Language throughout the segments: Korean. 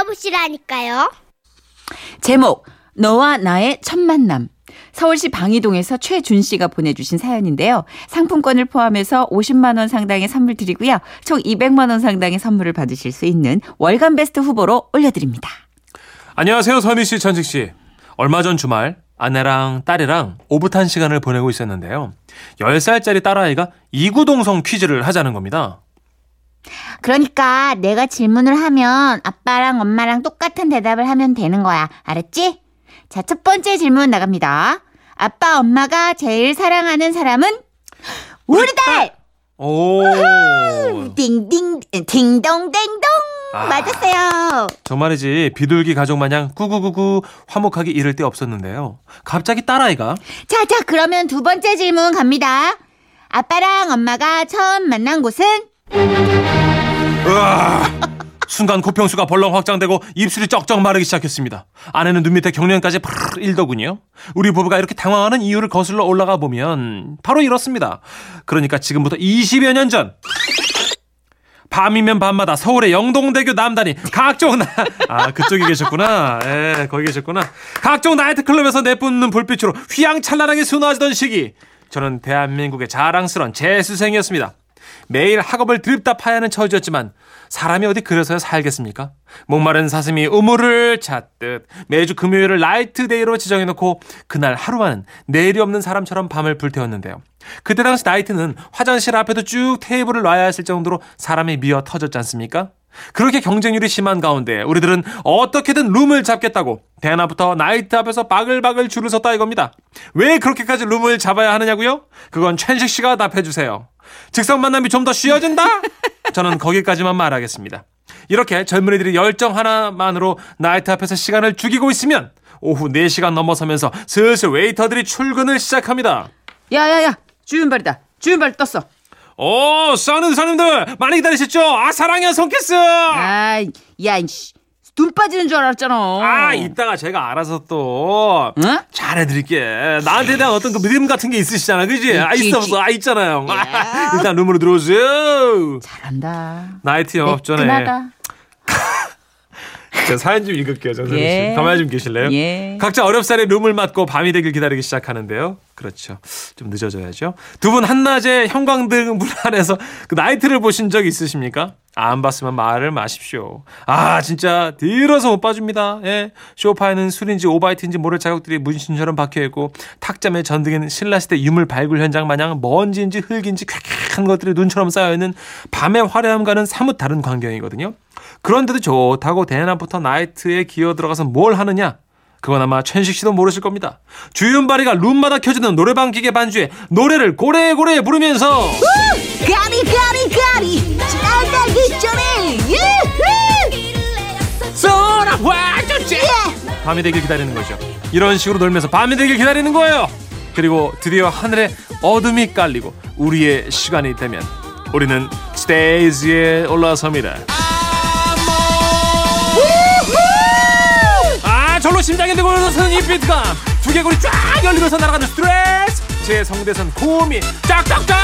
들어보시라니까요. 제목 너와 나의 첫 만남. 서울시 방이동에서 최준 씨가 보내주신 사연인데요. 상품권을 포함해서 50만 원 상당의 선물 드리고요. 총 200만 원 상당의 선물을 받으실 수 있는 월간 베스트 후보로 올려드립니다. 안녕하세요, 선희 씨, 천식 씨. 얼마 전 주말 아내랑 딸이랑 오붓한 시간을 보내고 있었는데요. 10살짜리 딸아이가 이구동성 퀴즈를 하자는 겁니다. 그러니까 내가 질문을 하면 아빠랑 엄마랑 똑같은 대답을 하면 되는 거야. 알았지? 자, 첫 번째 질문 나갑니다. 아빠, 엄마가 제일 사랑하는 사람은? 우리 딸! 오. 띵띵, 딩동댕동! 아. 맞았어요. 정말이지 비둘기 가족 마냥 구구구구 화목하게 이럴 데 없었는데요. 갑자기 딸아이가 자, 자, 그러면 두 번째 질문 갑니다. 아빠랑 엄마가 처음 만난 곳은? 순간 고평수가 벌렁 확장되고 입술이 쩍쩍 마르기 시작했습니다. 아내는 눈 밑에 경련까지 팍 일더군요. 우리 부부가 이렇게 당황하는 이유를 거슬러 올라가 보면 바로 이렇습니다. 그러니까 지금부터 20여 년 전. 밤이면 밤마다 서울의 영동대교 남단이 각종 나, 아, 그쪽에 계셨구나. 예, 거기 계셨구나. 각종 나이트클럽에서 내뿜는 불빛으로 휘황찬란하게 수놓아지던 시기. 저는 대한민국의 자랑스러운 재수생이었습니다. 매일 학업을 드립다 파야 하는 처지였지만 사람이 어디 그래서야 살겠습니까? 목마른 사슴이 우물을 찾듯 매주 금요일을 night day로 지정해놓고 그날 하루만은 내일이 없는 사람처럼 밤을 불태웠는데요. 그때 당시 나이트는 화장실 앞에도 쭉 테이블을 놔야 했을 정도로 사람이 미어 터졌지 않습니까? 그렇게 경쟁률이 심한 가운데 우리들은 어떻게든 룸을 잡겠다고 대낮부터 나이트 앞에서 바글바글 줄을 섰다 이겁니다. 왜 그렇게까지 룸을 잡아야 하느냐고요? 그건 천식 씨가 답해주세요. 즉석 만남이 좀 더 쉬워진다? 저는 거기까지만 말하겠습니다. 이렇게 젊은이들이 열정 하나만으로 나이트 앞에서 시간을 죽이고 있으면 오후 4시간 넘어서면서 슬슬 웨이터들이 출근을 시작합니다. 야야야 주윤발이다. 주윤발 떴어. 오, 싸는 사람들 많이 기다리셨죠? 아, 사랑해, 손키스! 아이 야 이씨 눈 빠지는 줄 알았잖아. 아, 이따가 제가 알아서 또 응? 잘해드릴게. 나한테 대한 어떤 그 믿음 같은 게 있으시잖아, 그지? 아, 있어. 없어? 아, 있잖아요. 야. 아, 일단 룸으로 들어오세요. 잘한다. 나이트 영업 전에 그나가. 제가 사연 좀 읽을게요, 정선희 씨. 예. 가만히 좀 계실래요? 예. 각자 어렵사리 룸을 맞고 밤이 되길 기다리기 시작하는데요. 그렇죠. 좀 늦어져야죠. 두 분 한낮에 형광등 물 안에서 그 나이트를 보신 적 있으십니까? 안 봤으면 말을 마십시오. 아, 진짜 들어서 못 봐줍니다. 예. 쇼파에는 술인지 오바이트인지 모를 자국들이 문신처럼 박혀있고 탁자매 전등에는 신라시대 유물 발굴 현장 마냥 먼지인지 흙인지 쾌쾌한 것들이 눈처럼 쌓여있는 밤의 화려함과는 사뭇 다른 광경이거든요. 그런데도 좋다고 대낮부터 나이트에 기어 들어가서 뭘 하느냐? 그건 아마 천식 씨도 모르실 겁니다. 주윤발이가 룸마다 켜지는 노래방 기계 반주에 노래를 고래고래 부르면서 가리, 가리, 가리! 나가기 전에! 유후! 쏘라와 쭈쭈 밤이 되길 기다리는 거죠. 이런 식으로 놀면서 밤이 되길 기다리는 거예요. 그리고 드디어 하늘에 어둠이 깔리고 우리의 시간이 되면 우리는 스테이지에 올라섭니다. 아 절로 심장에 들고 일어서는 이 비트감 두개골이 쫙 열리면서 날아가는 스트레스 제 성대선 고음이 짝짝짝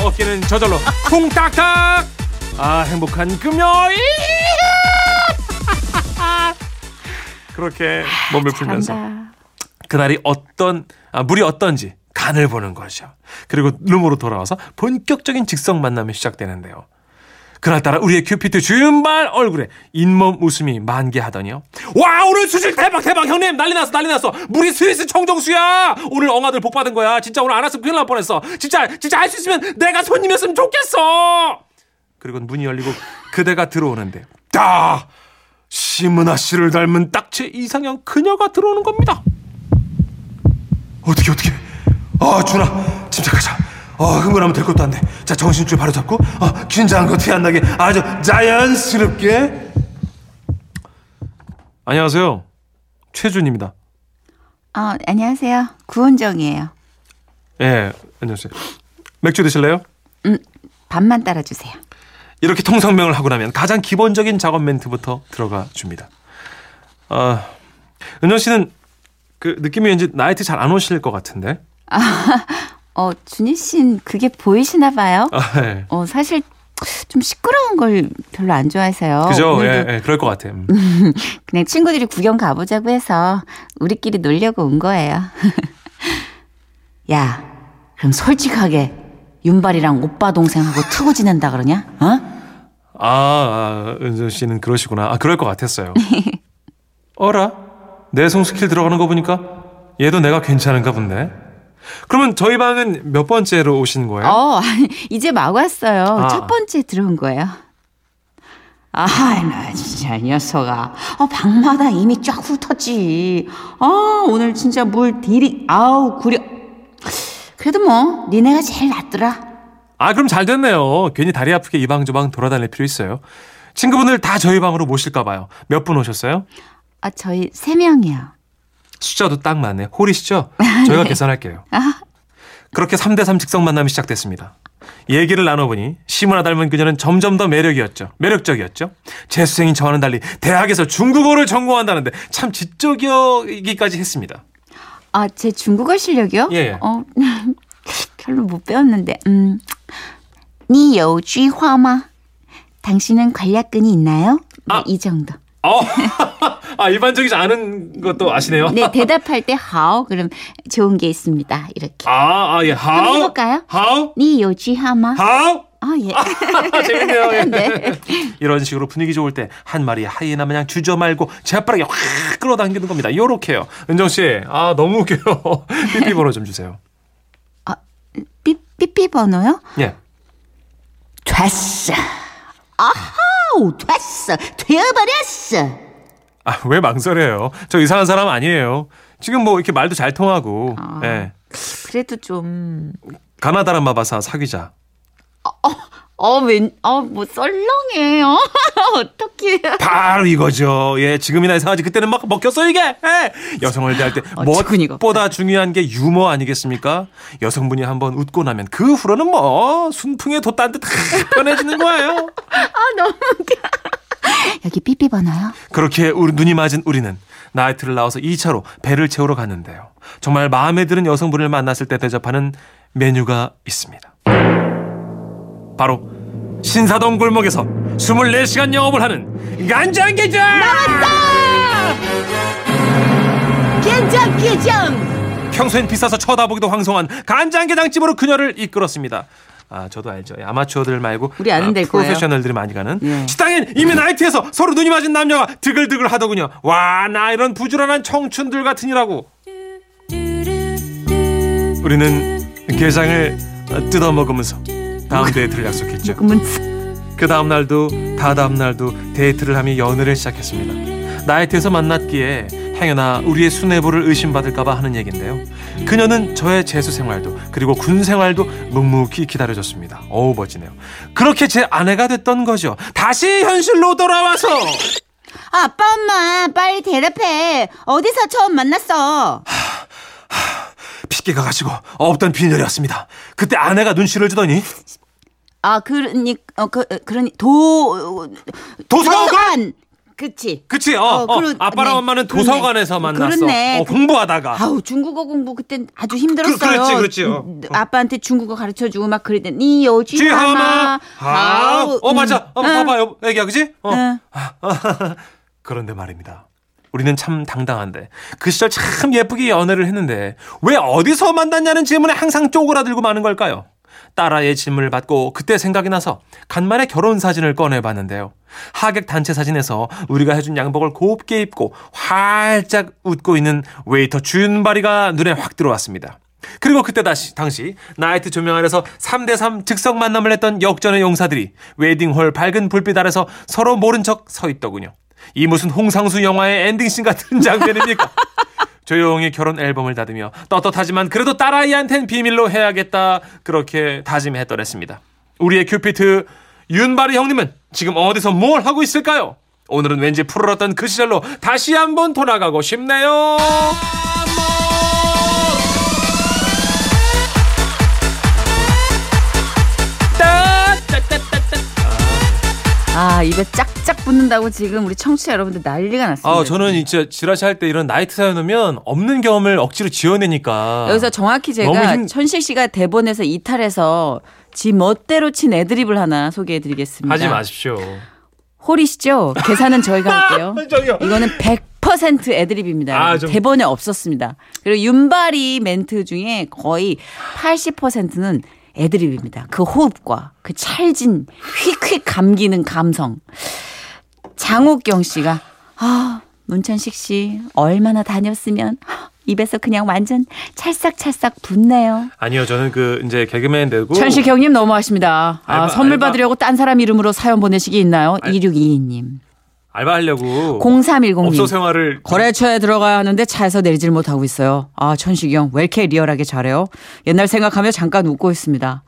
어깨는 저절로 쿵딱딱 아 행복한 금요일 그렇게 몸을 풀면서 잘한다. 그날이 어떤 아, 물이 어떤지 간을 보는 거죠. 그리고 룸으로 돌아와서 본격적인 직성 만남이 시작되는데요. 그날따라 우리의 큐피트 주윤발 얼굴에 잇몸 웃음이 만개하더니요. 와 오늘 수질 대박 대박 형님 난리 났어 난리 났어 물이 스위스 청정수야 오늘 엉아들 복 받은 거야 진짜 오늘 안 왔으면 큰일 날 뻔했어 진짜 진짜 할 수 있으면 내가 손님이었으면 좋겠어 그리고 문이 열리고 그대가 들어오는데 딱 심은하 씨를 닮은 딱제 이상형 그녀가 들어오는 겁니다. 어떻게 어떻게? 아 준아 침착하자. 아 흥분하면 될 것도 안 돼. 자 정신줄 바로 잡고 아 긴장한 거 티 안 나게 아주 자연스럽게. 안녕하세요 최준입니다. 어 안녕하세요 구원정이에요. 예 안녕하세요. 맥주 드실래요? 음 밥만 따라주세요. 이렇게 통성명을 하고 나면 가장 기본적인 작업 멘트부터 들어가 줍니다. 아, 은정 씨는 그 느낌이 왠지 나이트 잘 안 오실 것 같은데. 어 준희 씨는 그게 보이시나 봐요. 아, 네. 어 사실 좀 시끄러운 걸 별로 안 좋아해서요. 그죠? 예, 예, 그럴 것 같아요. 음. 그냥 친구들이 구경 가보자고 해서 우리끼리 놀려고 온 거예요. 야, 그럼 솔직하게 윤발이랑 오빠 동생하고 트고 지낸다 그러냐? 어? 아, 아, 은정 씨는 그러시구나. 아, 그럴 것 같았어요. 어라? 내 송 스킬 들어가는 거 보니까 얘도 내가 괜찮은가 본데. 그러면 저희 방은 몇 번째로 오신 거예요? 어, 이제 막 왔어요. 아. 첫 번째 들어온 거예요. 아, 나 진짜 이 녀석아. 어, 방마다 이미 쫙 훑었지. 아, 오늘 진짜 물 디리, 아우, 구려. 그래도 뭐, 니네가 제일 낫더라. 아, 그럼 잘 됐네요. 괜히 다리 아프게 이방저방 돌아다닐 필요 있어요. 친구분들 다 저희 방으로 모실까 봐요. 몇 분 오셨어요? 아, 저희 세 명이요. 숫자도 딱 맞네. 홀이시죠? 저희가 네. 계산할게요. 아. 그렇게 3대3 직성 만남이 시작됐습니다. 얘기를 나눠보니 시문화 닮은 그녀는 점점 더 매력이었죠. 매력적이었죠. 재수생인 저와는 달리 대학에서 중국어를 전공한다는데 참 지적이기까지 했습니다. 아, 제 중국어 실력이요? 예. 예. 어, 별로 못 배웠는데. 음. 니요 쥐화마 당신은 관략근이 있나요? 네, 아. 네, 이 정도. 어. 아, 일반적이지 않은 것도 아시네요. 네, 대답할 때 하오 그럼 좋은 게 있습니다. 이렇게. 아, 아, 예. 한번 하우? 해볼까요? 하우? 니 요지 하마? 하우? 아, 예. 재밌네요. 예. 네. 이런 식으로 분위기 좋을 때 한 마리 하이에나 마냥 주저 말고 재빠르게 확 끌어당기는 겁니다. 요렇게요. 은정 씨, 아 너무 웃겨요. 삐삐 번호 좀 주세요. 삐, 삐삐 번호요? 예. 됐어. 아하, 됐어. 되어버렸어. 아 왜 망설여요? 저 이상한 사람 아니에요. 지금 뭐 이렇게 말도 잘 통하고. 아. 예. 그래도 좀. 가나다란 마바사 사귀자. 어, 웬, 어, 뭐, 썰렁해요. 어떡해. 바로 이거죠. 예, 지금이나 이상하지. 그때는 막 먹혔어, 이게. 예. 여성을 대할 때 어, 무엇보다 중요한 게 유머 아니겠습니까? 여성분이 한번 웃고 나면 그 후로는 뭐 순풍에 돛단 듯 편해지는 거예요. 아, 너무 웃겨. 여기 삐삐 번호요? 그렇게 우리 눈이 맞은 우리는 나이트를 나와서 2차로 배를 채우러 갔는데요. 정말 마음에 드는 여성분을 만났을 때 대접하는 메뉴가 있습니다. 바로 신사동 골목에서 24시간 영업을 하는 간장게장! 게장, 게장! 평소엔 비싸서 쳐다보기도 황송한 간장게장집으로 그녀를 이끌었습니다. 아, 저도 알죠. 아마추어들 말고 우리 아는 아, 데일 거예요. 프로페셔널들이 많이 가는 예. 식당엔 이미 나이트에서 서로 눈이 맞은 남녀가 드글드글 하더군요. 와, 나 이런 부지런한 청춘들 같으니라고. 우리는 게장을 뜯어 먹으면서 다음 데이트를 약속했죠. 그 다음 날도 다다음 날도 데이트를 하며 연애를 시작했습니다. 나이트에서 만났기에 행여나 우리의 순애보를 의심받을까봐 하는 얘긴데요. 그녀는 저의 재수 생활도 그리고 군 생활도 묵묵히 기다려줬습니다. 어우 멋지네요. 그렇게 제 아내가 됐던 거죠. 다시 현실로 돌아와서 아, 아빠, 엄마, 빨리 대답해. 어디서 처음 만났어? 핏기가 가지고 없던 빈혈이었습니다. 그때 아내가 눈치를 주더니 아, 그러니, 어, 그, 그러니, 도, 도서관! 그치. 그치? 어, 어, 어, 그러- 아빠랑 네. 엄마는. 도서관에서 만났어. 그렇네. 어, 공부하다가. 아우, 중국어 공부 그땐 아주 힘들었어요. 그- 그렇지, 그렇지. 어. 음, 아빠한테 중국어 가르쳐 주고 막 그랬더니, 니 쥐하마 하마. 하우 어 맞아 어, 응. 봐봐요 애기야 그지 어. 응. 그런데 말입니다 우리는 참 당당한데 그 시절 참 예쁘게 연애를 했는데 왜 어디서 만났냐는 질문에 항상 쪼그라들고 마는 걸까요 딸아이의 질문을 받고 그때 생각이 나서 간만에 결혼 사진을 꺼내봤는데요 하객 단체 사진에서 우리가 해준 양복을 곱게 입고 활짝 웃고 있는 웨이터 준바리가 눈에 확 들어왔습니다 그리고 그때 다시 당시 나이트 조명 아래서 3대3 즉석 만남을 했던 역전의 용사들이 웨딩홀 밝은 불빛 아래서 서로 모른 척 서 있더군요. 이 무슨 홍상수 영화의 ending scene 같은 장면입니까? 조용히 결혼 앨범을 닫으며 떳떳하지만 그래도 딸아이한텐 비밀로 해야겠다 그렇게 다짐했더랬습니다. 우리의 큐피트 윤바리 형님은 지금 어디서 뭘 하고 있을까요? 오늘은 왠지 푸르렀던 그 시절로 다시 한번 돌아가고 싶네요. 아, 입에 짝짝 붙는다고 지금 우리 청취자 여러분들 난리가 났습니다. 아, 저는 진짜 지라시 할 때 이런 나이트 사연 오면 없는 경험을 억지로 지어내니까. 여기서 정확히 제가 힘- 천식 씨가 대본에서 이탈해서 지 멋대로 친 애드립을 하나 소개해드리겠습니다. 하지 마십시오. 홀이시죠? 계산은 저희가 할게요. 이거는 100% 애드립입니다. 아, 좀- 대본에 없었습니다. 그리고 윤발이 멘트 중에 거의 80%는 애드립입니다. 그 호흡과 그 찰진 휙휙 감기는 감성. 장옥경 씨가 아 문천식 씨 얼마나 다녔으면 하, 입에서 그냥 완전 찰싹찰싹 붙네요. 아니요, 저는 그 이제 개그맨 되고 천식 형님 너무하십니다. 아, 알바- 선물 알바- 받으려고 딴 사람 이름으로 사연 보내시기 있나요? 2622님. 알바하려고 0310님. 업소 생활을 거래처에 들어가야 하는데 차에서 내리질 못하고 있어요. 아, 천식이 형, 왜 이렇게 리얼하게 잘해요? 옛날 생각하며 잠깐 웃고 있습니다.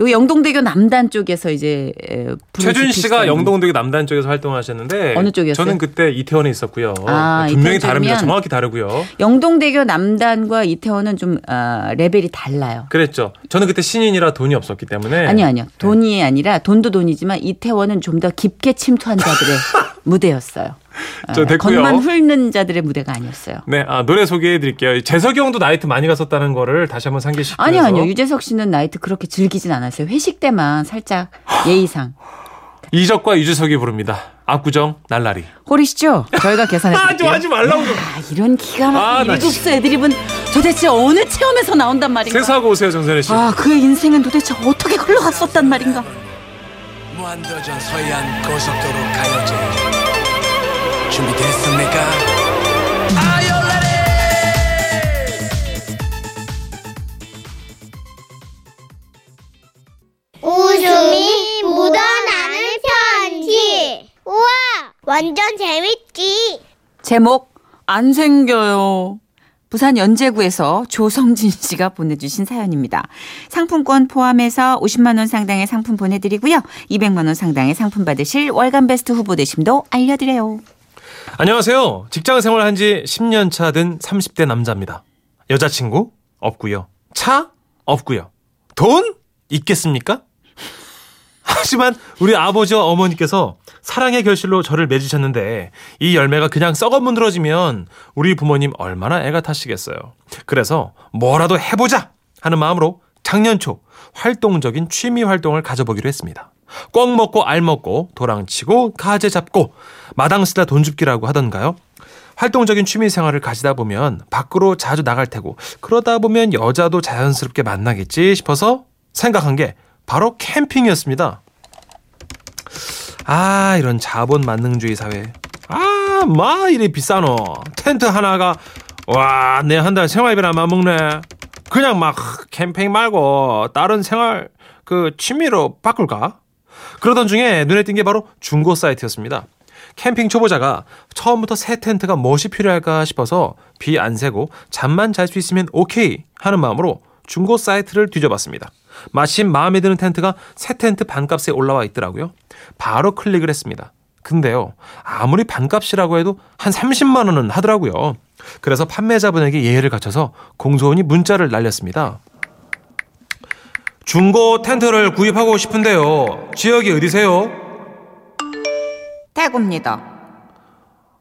여기 영동대교 남단 쪽에서 이제 최준 씨가 영동대교 남단 쪽에서 활동하셨는데 어느 쪽이었어요? 저는 그때 이태원에 있었고요. 아, 분명히 이태원 다릅니다. 정확히 다르고요. 영동대교 남단과 이태원은 좀 아, 레벨이 달라요. 그랬죠. 저는 그때 신인이라 돈이 없었기 때문에 아니요, 아니요. 돈이 아니라 돈도 돈이지만 이태원은 좀 더 깊게 침투한 자들의 무대였어요. 저 아, 됐고요. 겉만 훑는 자들의 무대가 아니었어요. 네, 아, 노래 소개해 드릴게요. 재석이 형도 나이트 많이 갔었다는 거를 다시 한번 상기시켜서 아니요, 아니요. 유재석 씨는 나이트 그렇게 즐기진 않았어요. 회식 때만 살짝 예의상. 이적과 유재석이 부릅니다. 압구정 날라리. 홀이시죠? 저희가 계산해 아, 좀. 하지 말라고. 좀. 아, 이런 기가 아, 막힌 나 일곱수 애드립은 도대체 어느 체험에서 나온단 말인가? 세수하고 오세요, 정선혜 씨. 아, 그의 인생은 도대체 어떻게 흘러갔었단 말인가? 무한도전 서해안 고속도로 가요제 준비됐습니까? 웃음이 묻어나는 편지. 우와, 완전 재밌지. 제목 안 생겨요. 부산 연제구에서 조성진 씨가 보내주신 사연입니다. 상품권 포함해서 50만 원 상당의 상품 보내드리고요. 200만 원 상당의 상품 받으실 월간 베스트 후보 되심도 알려드려요. 안녕하세요. 직장 생활 한 지 10년 차 된 30대 남자입니다. 여자친구? 없고요. 차? 없고요. 돈? 있겠습니까? 하지만 우리 아버지와 어머니께서 사랑의 결실로 저를 맺으셨는데 이 열매가 그냥 썩어 문드러지면 우리 부모님 얼마나 애가 타시겠어요. 그래서 뭐라도 해보자 하는 마음으로 작년 초 활동적인 취미 활동을 가져보기로 했습니다. 꿩 먹고 알 먹고 도랑치고 가재 잡고 마당 쓰다 돈 줍기라고 하던가요? 활동적인 취미 생활을 가지다 보면 밖으로 자주 나갈 테고 그러다 보면 여자도 자연스럽게 만나겠지 싶어서 생각한 게 바로 캠핑이었습니다. 아 이런 자본 만능주의 사회 아마 이리 비싸노 텐트 하나가 와 내 한 달 생활비나 맞먹네 그냥 막 캠핑 말고 다른 생활 그 취미로 바꿀까 그러던 중에 눈에 띈 게 바로 중고 사이트였습니다 캠핑 초보자가 처음부터 새 텐트가 무엇이 필요할까 싶어서 비 안 새고 잠만 잘 수 있으면 오케이 하는 마음으로 중고 사이트를 뒤져봤습니다. 마침 마음에 드는 텐트가 새 텐트 반값에 올라와 있더라고요. 바로 클릭을 했습니다. 근데요, 아무리 반값이라고 해도 한 30만 원은 하더라고요. 그래서 판매자분에게 예의를 갖춰서 공소원이 문자를 날렸습니다. 중고 텐트를 구입하고 싶은데요. 지역이 어디세요? 대구입니다.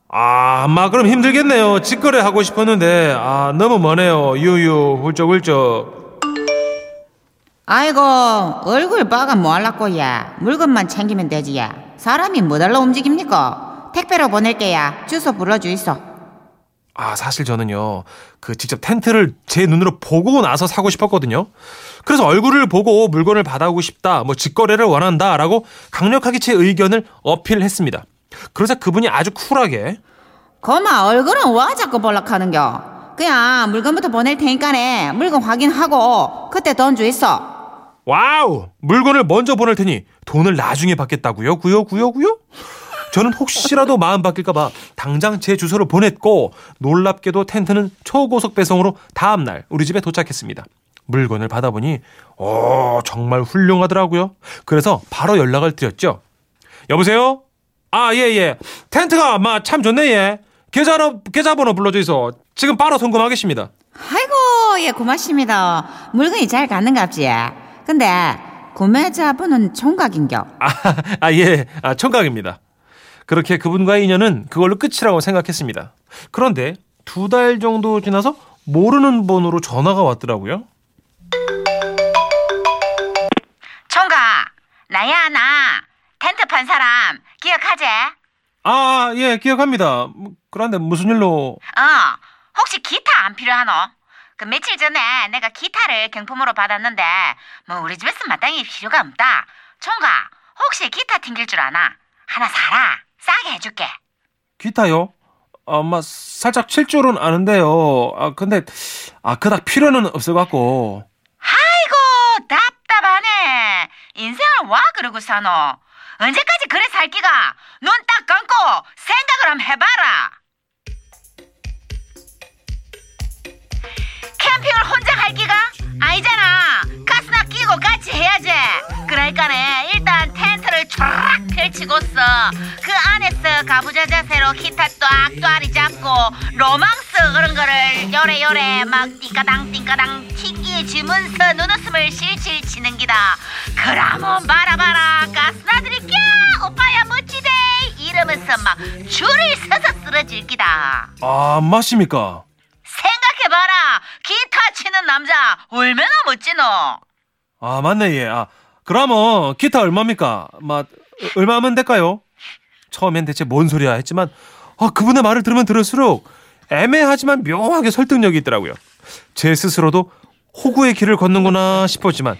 아, 아마 그럼 힘들겠네요. 직거래 하고 싶었는데, 아, 너무 머네요. 유유, 훌쩍훌쩍. 아이고 얼굴 빠가 뭐할라고 야 물건만 챙기면 되지 야 사람이 뭐달라 움직입니까 택배로 보낼게야 주소 불러주이소 아, 사실 저는요, 그 직접 텐트를 제 눈으로 보고 나서 사고 싶었거든요. 그래서 얼굴을 보고 물건을 받아오고 싶다, 뭐 직거래를 원한다, 라고 강력하게 제 의견을 어필했습니다. 그러자 그분이 아주 쿨하게, 거마 얼굴은 와 자꾸 볼락하는겨 그냥 물건부터 보낼 테니까네 물건 확인하고 그때 돈 주이소 Wow! 물건을 먼저 보낼 테니 돈을 나중에 받겠다고요? 구요, 구요, 구요? 저는 혹시라도 마음 바뀔까봐 당장 제 주소를 보냈고 놀랍게도 텐트는 초고속 배송으로 다음날 우리 집에 도착했습니다. 물건을 받아보니 오 정말 훌륭하더라고요. 그래서 바로 연락을 드렸죠. 여보세요? 아 예예 텐트가 아마 참 좋네 예. 계좌로 계좌번호 불러주이소. 지금 바로 송금하겠습니다. 아이고 예 고맙습니다 물건이 잘 갔는갑지 근데 구매자분은 총각인겨 아, 아, 예. 아, 청각입니다. 그렇게 그분과의 인연은 그걸로 끝이라고 생각했습니다. 그런데 두 달 정도 지나서 모르는 번호로 전화가 왔더라고요. 나야 나 텐트 판 사람 기억하지? 아, 예, 기억합니다. 뭐, 그런데 무슨 일로? 어 혹시 기타 안 필요하노? 그 며칠 전에 내가 기타를 경품으로 받았는데 뭐 우리 집에서 마땅히 필요가 없다. 총각 혹시 기타 튕길 줄 아나? 하나 사라 싸게 해줄게. 기타요? 아마 살짝 칠 줄은 아는데요. 아, 근데, 아, 그닥 필요는 없어갖고. 아이고 답답하네. 인생을 와 그러고 사노. 언제까지 그래 살 기가? 눈 딱 감고 생각을 한번 해봐라. 캠핑을 혼자 갈 기가? 아니잖아. 가스나 끼고 같이 해야지. 그러니까네 텐트를 쫙 펼치고서 그 안에서 가부좌 자세로 기타 ጧጧ리 잡고 로망스 그런 거를 요래요래 막 띵까당 띵까당 튕기주면서 눈웃음을 실실 치는 기다. 그라모 말아봐라 가스나들이 꺄 오빠야 멋지대 이러면서 막 줄을 서서 쓰러질 기다. 아, 맞습니까? 생각해봐라 기타 치는 남자 얼마나 멋지노 아, 맞네, 예. 아, 그러면 기타 얼마입니까? 막, 얼마면 될까요? 처음엔 대체 뭔 소리야 했지만, 아, 그분의 말을 들으면 들을수록 애매하지만 묘하게 설득력이 있더라고요. 제 스스로도 호구의 길을 걷는구나 싶었지만,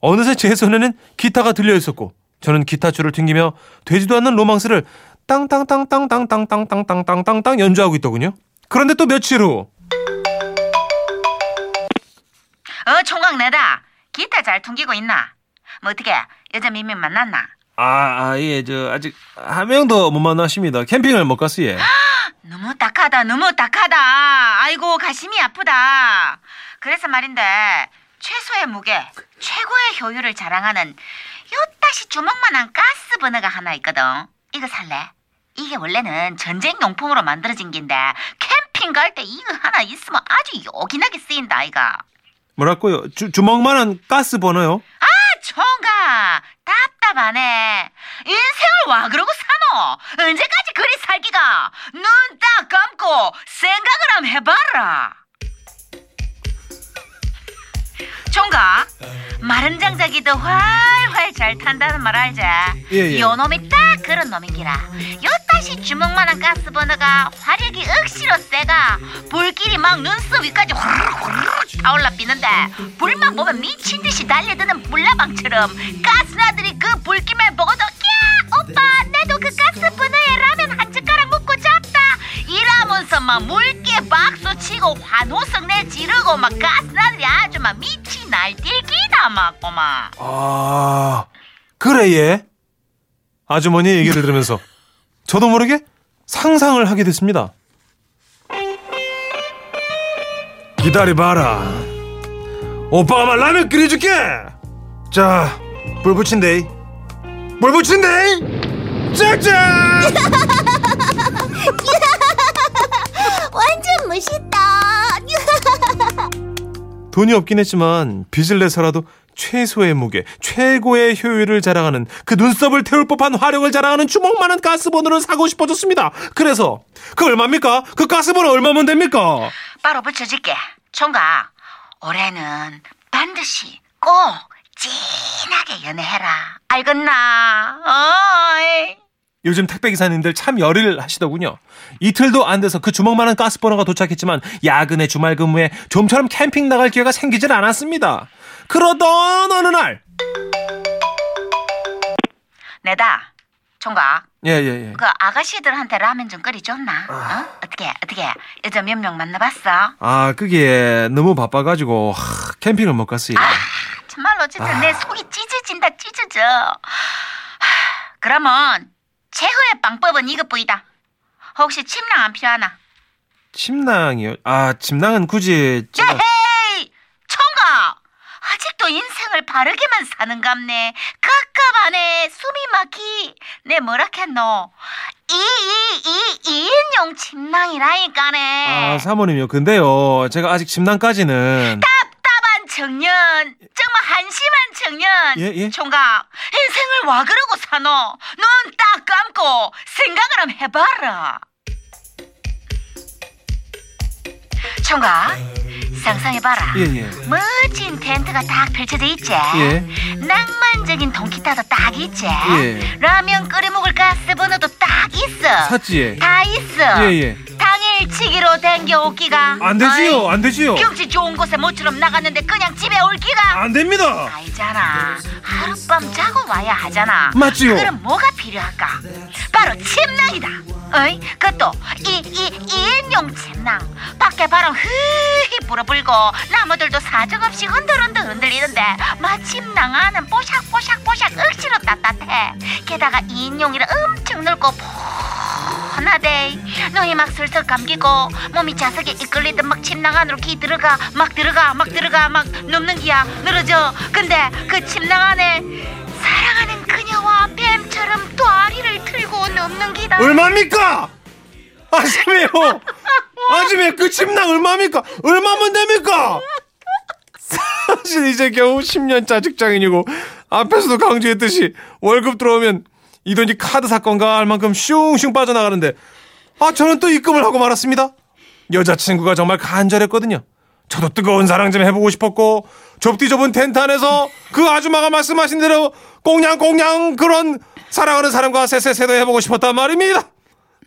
어느새 제 손에는 기타가 들려 있었고, 저는 기타 줄을 튕기며 되지도 않는 로망스를 땅땅땅땅땅땅땅땅땅땅땅 연주하고 있더군요. 그런데 또 며칠 후, 어 총각 내다 기타 잘 퉁기고 있나 뭐 어떻게 여자 민민 만났나 아, 아, 예, 저, 아직 한 명도 못 만나십니다. 캠핑을 못 갔어요. 예. 너무 딱하다 너무 딱하다 아이고 가심이 아프다 그래서 말인데 최소의 무게 최고의 효율을 자랑하는 요따시 주먹만한 가스 버너가 하나 있거든 이거 살래? 이게 원래는 전쟁 용품으로 만들어진 긴데 캠핑 갈 때 이거 하나 있으면 아주 요긴하게 쓰인다 아이가 뭐랄까요? 주, 주먹만한 가스 버너요? 아, 총각 답답하네. 인생을 와 그러고 사노? 언제까지 그리 살기가? 눈 딱 감고 생각을 한번 해봐라. 총각, 마른 장자기도 활활 잘 탄다는 말 알지? 예, 예. 요 놈이 딱 그런 놈인기라. 요따시 주먹만한 가스버너가 화력이 억시로 세가 불길이 막 눈썹 위까지 후루룩 후루룩 타올라 피는데 불만 보면 미친 듯이 달려드는 불나방처럼 가스나들이 그 불길만 보고도 야! 오빠 내도 그 가스버너에 라면 한 젓가락 묻고 잡다! 이러면서 막 물개 박수 치고 환호성 내 지르고 막 가스나들이 아주 막 미치 날뛰기다 막 꼬마. 아, 그래, 예. 아주머니 얘기를 들으면서 저도 모르게 상상을 하게 됐습니다. 기다려봐라. 오빠가 말 라면 끓여줄게! 자, 불 붙인대. 불 붙인대! 짜잔! 완전 멋있다. 돈이 없긴 했지만 빚을 내서라도 최소의 무게, 최고의 효율을 자랑하는 그 눈썹을 태울 법한 화력을 자랑하는 주먹만한 가스버너를 사고 싶어졌습니다. 그래서 그 얼마입니까? 그 가스버너 얼마면 됩니까? 바로 붙여줄게. 총각, 올해는 반드시 꼭 진하게 연애해라. 알겠나? 어이. 요즘 택배기사님들 참 열일 하시더군요. 이틀도 안 돼서 그 주먹 만한 가스버너가 도착했지만 야근의 주말 근무에 좀처럼 캠핑 나갈 기회가 생기질 않았습니다. 그러던 어느 날, 내다. 총각, 예, 예, 예. 그 아가씨들한테 라면 좀 끓여줬나? 어? 어떻게, 어떻게? 여자 몇 명 만나봤어? 아, 그게 너무 바빠가지고 하, 캠핑을 못 갔어요. 정말로 진짜 아. 내 속이 찢어진다, 찢어져. 하, 그러면 최후의 방법은 이것뿐이다. 혹시 침낭 안 필요하나? 침낭이요? 아, 침낭은 굳이 제가... 아직도 인생을 바르게만 사는갑네. 깝깝하네. 숨이 막히. 내 뭐라 했노? 이, 이, 이, 이인용 침낭이라니까네. 아, 사모님요. 근데요, 제가 아직 침낭까지는 답답한 청년. 정말 한심한 청년. 예, 예. 총각, 인생을 와 그러고 사노. 눈 딱 감고 생각을 한번 해봐라. 총각, 상상해봐라. 예, 예. 멋진 텐트가 딱 펼쳐져 있지. 예. 낭만적인 통기타도 딱 있지. 예. 라면 끓여 먹을 가스 버너도 딱 있어. 샀지. 다 있어. 예, 예. 당일치기로 댕겨 오기가. 안 되지요, 안 되지요. 경치 좋은 곳에 모처럼 나갔는데 그냥 집에 올 기가. 안 됩니다. 알잖아. 하룻밤 자고 와야 하잖아. 맞지요. 그럼 뭐가 필요할까? 바로 침낭이다. 어이? 그것도 이, 이, 이인용 침낭. 밖에 바람 흐히 불어불고 나무들도 사정없이 흔들흔들 흔들리는데 마침낭 안은 뽀샥뽀샥뽀샥 억지로 따뜻해. 게다가 이인용이라 엄청 넓고 편하대. 눈이 막 슬슬 감기고 몸이 자석에 이끌리듯 막 침낭 안으로 기 들어가 막 들어가 막 들어가 막 눕는 기야 늘어져. 근데 그 침낭 안에 사랑하는 그녀와 뱀처럼 또아리를 틀고 눕는 기다. 얼마입니까? 아줌매요. 아줌매 그 침낭 얼마입니까? 얼마면 됩니까? 사실 이제 겨우 10년차 직장인이고 앞에서도 강조했듯이 월급 들어오면 이 돈이 카드 사건과 할 만큼 슝슝 빠져나가는데 아 저는 또 입금을 하고 말았습니다. 여자친구가 정말 간절했거든요. 저도 뜨거운 사랑 좀 해보고 싶었고 좁디 좁은 텐트 안에서 그 아줌마가 말씀하신 대로 꽁냥꽁냥 그런 사랑하는 사람과 세세세도 해보고 싶었단 말입니다.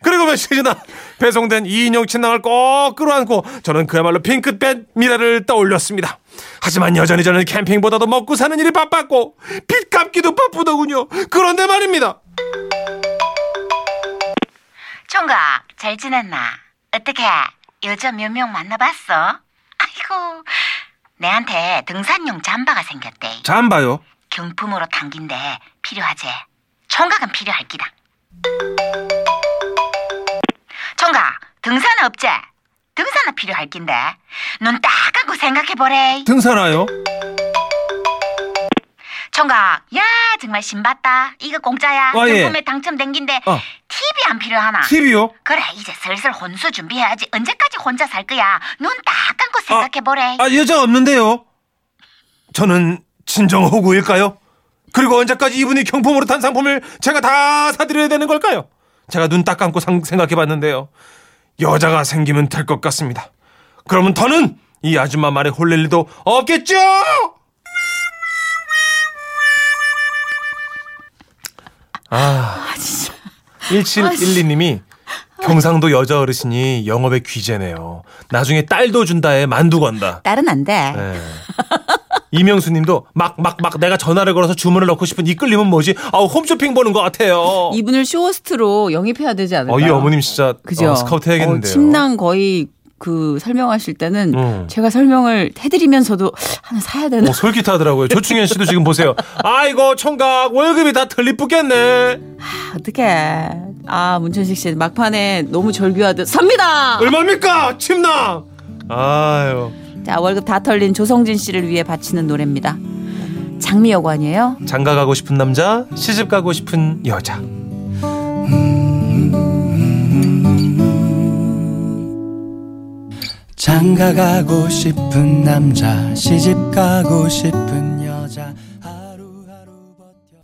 그리고 며칠 지나 배송된 2인용 침낭을 꼭 끌어안고 저는 그야말로 핑크빛 미래를 떠올렸습니다. 하지만 여전히 저는 캠핑보다도 먹고 사는 일이 바빴고 빚 갚기도 바쁘더군요. 그런데 말입니다. 총각 잘 지냈나? 어떻게 여자 몇 명 만나봤어? 아이고 내한테 등산용 잠바가 생겼대. 잠봐요. 경품으로 당긴데 필요하지? 총각은 필요할 기다. 총각 등산 없지? 등산은 필요할 긴데 눈 딱 감고 생각해보래. 등산화요? 총각 야 정말 신봤다. 이거 공짜야. 아, 예. 경품에 당첨된 긴데 어. TV 안 필요하나? TV요? 그래 이제 슬슬 혼수 준비해야지 언제까지 혼자 살 거야 눈 딱 감고 생각해보래 아 여자 없는데요. 저는 진정 호구일까요? 그리고 언제까지 이분이 경품으로 탄 상품을 제가 다 사드려야 되는 걸까요? 제가 눈 딱 감고 상- 생각해봤는데요. 여자가 생기면 될 것 같습니다. 그러면 더는 이 아줌마 말에 홀릴 일도 없겠죠? 아, 1712님이 경상도 여자 어르신이 영업의 귀재네요. 나중에 딸도 준다에 만두 건다. 딸은 안 돼. 네. 이명수 님도 막 막 막 내가 전화를 걸어서 주문을 넣고 싶은 이 끌림은 뭐지? 아우 홈쇼핑 보는 것 같아요. 이분을 쇼호스트로 영입해야 되지 않을까요? 어, 이 어머님 진짜 그죠? 어, 스카우트 해야겠는데요. 어, 침낭 거의 그 설명하실 때는 음. 제가 설명을 해드리면서도 하나 사야 되나? 어, 솔깃하더라고요. 조충현 씨도 지금 보세요. 아이고 총각 월급이 다 털리쁘겠네. 어떡해. 아, 문천식 씨 막판에 너무 절규하듯 삽니다! 얼마입니까? 침낭. 아유. 자, 월급 다 털린 조성진 씨를 위해 바치는 노래입니다. 장미여관이에요. 장가 가고 싶은 남자, 시집 가고 싶은 여자. 장가 가고 싶은 남자 시집 가고 싶은 여자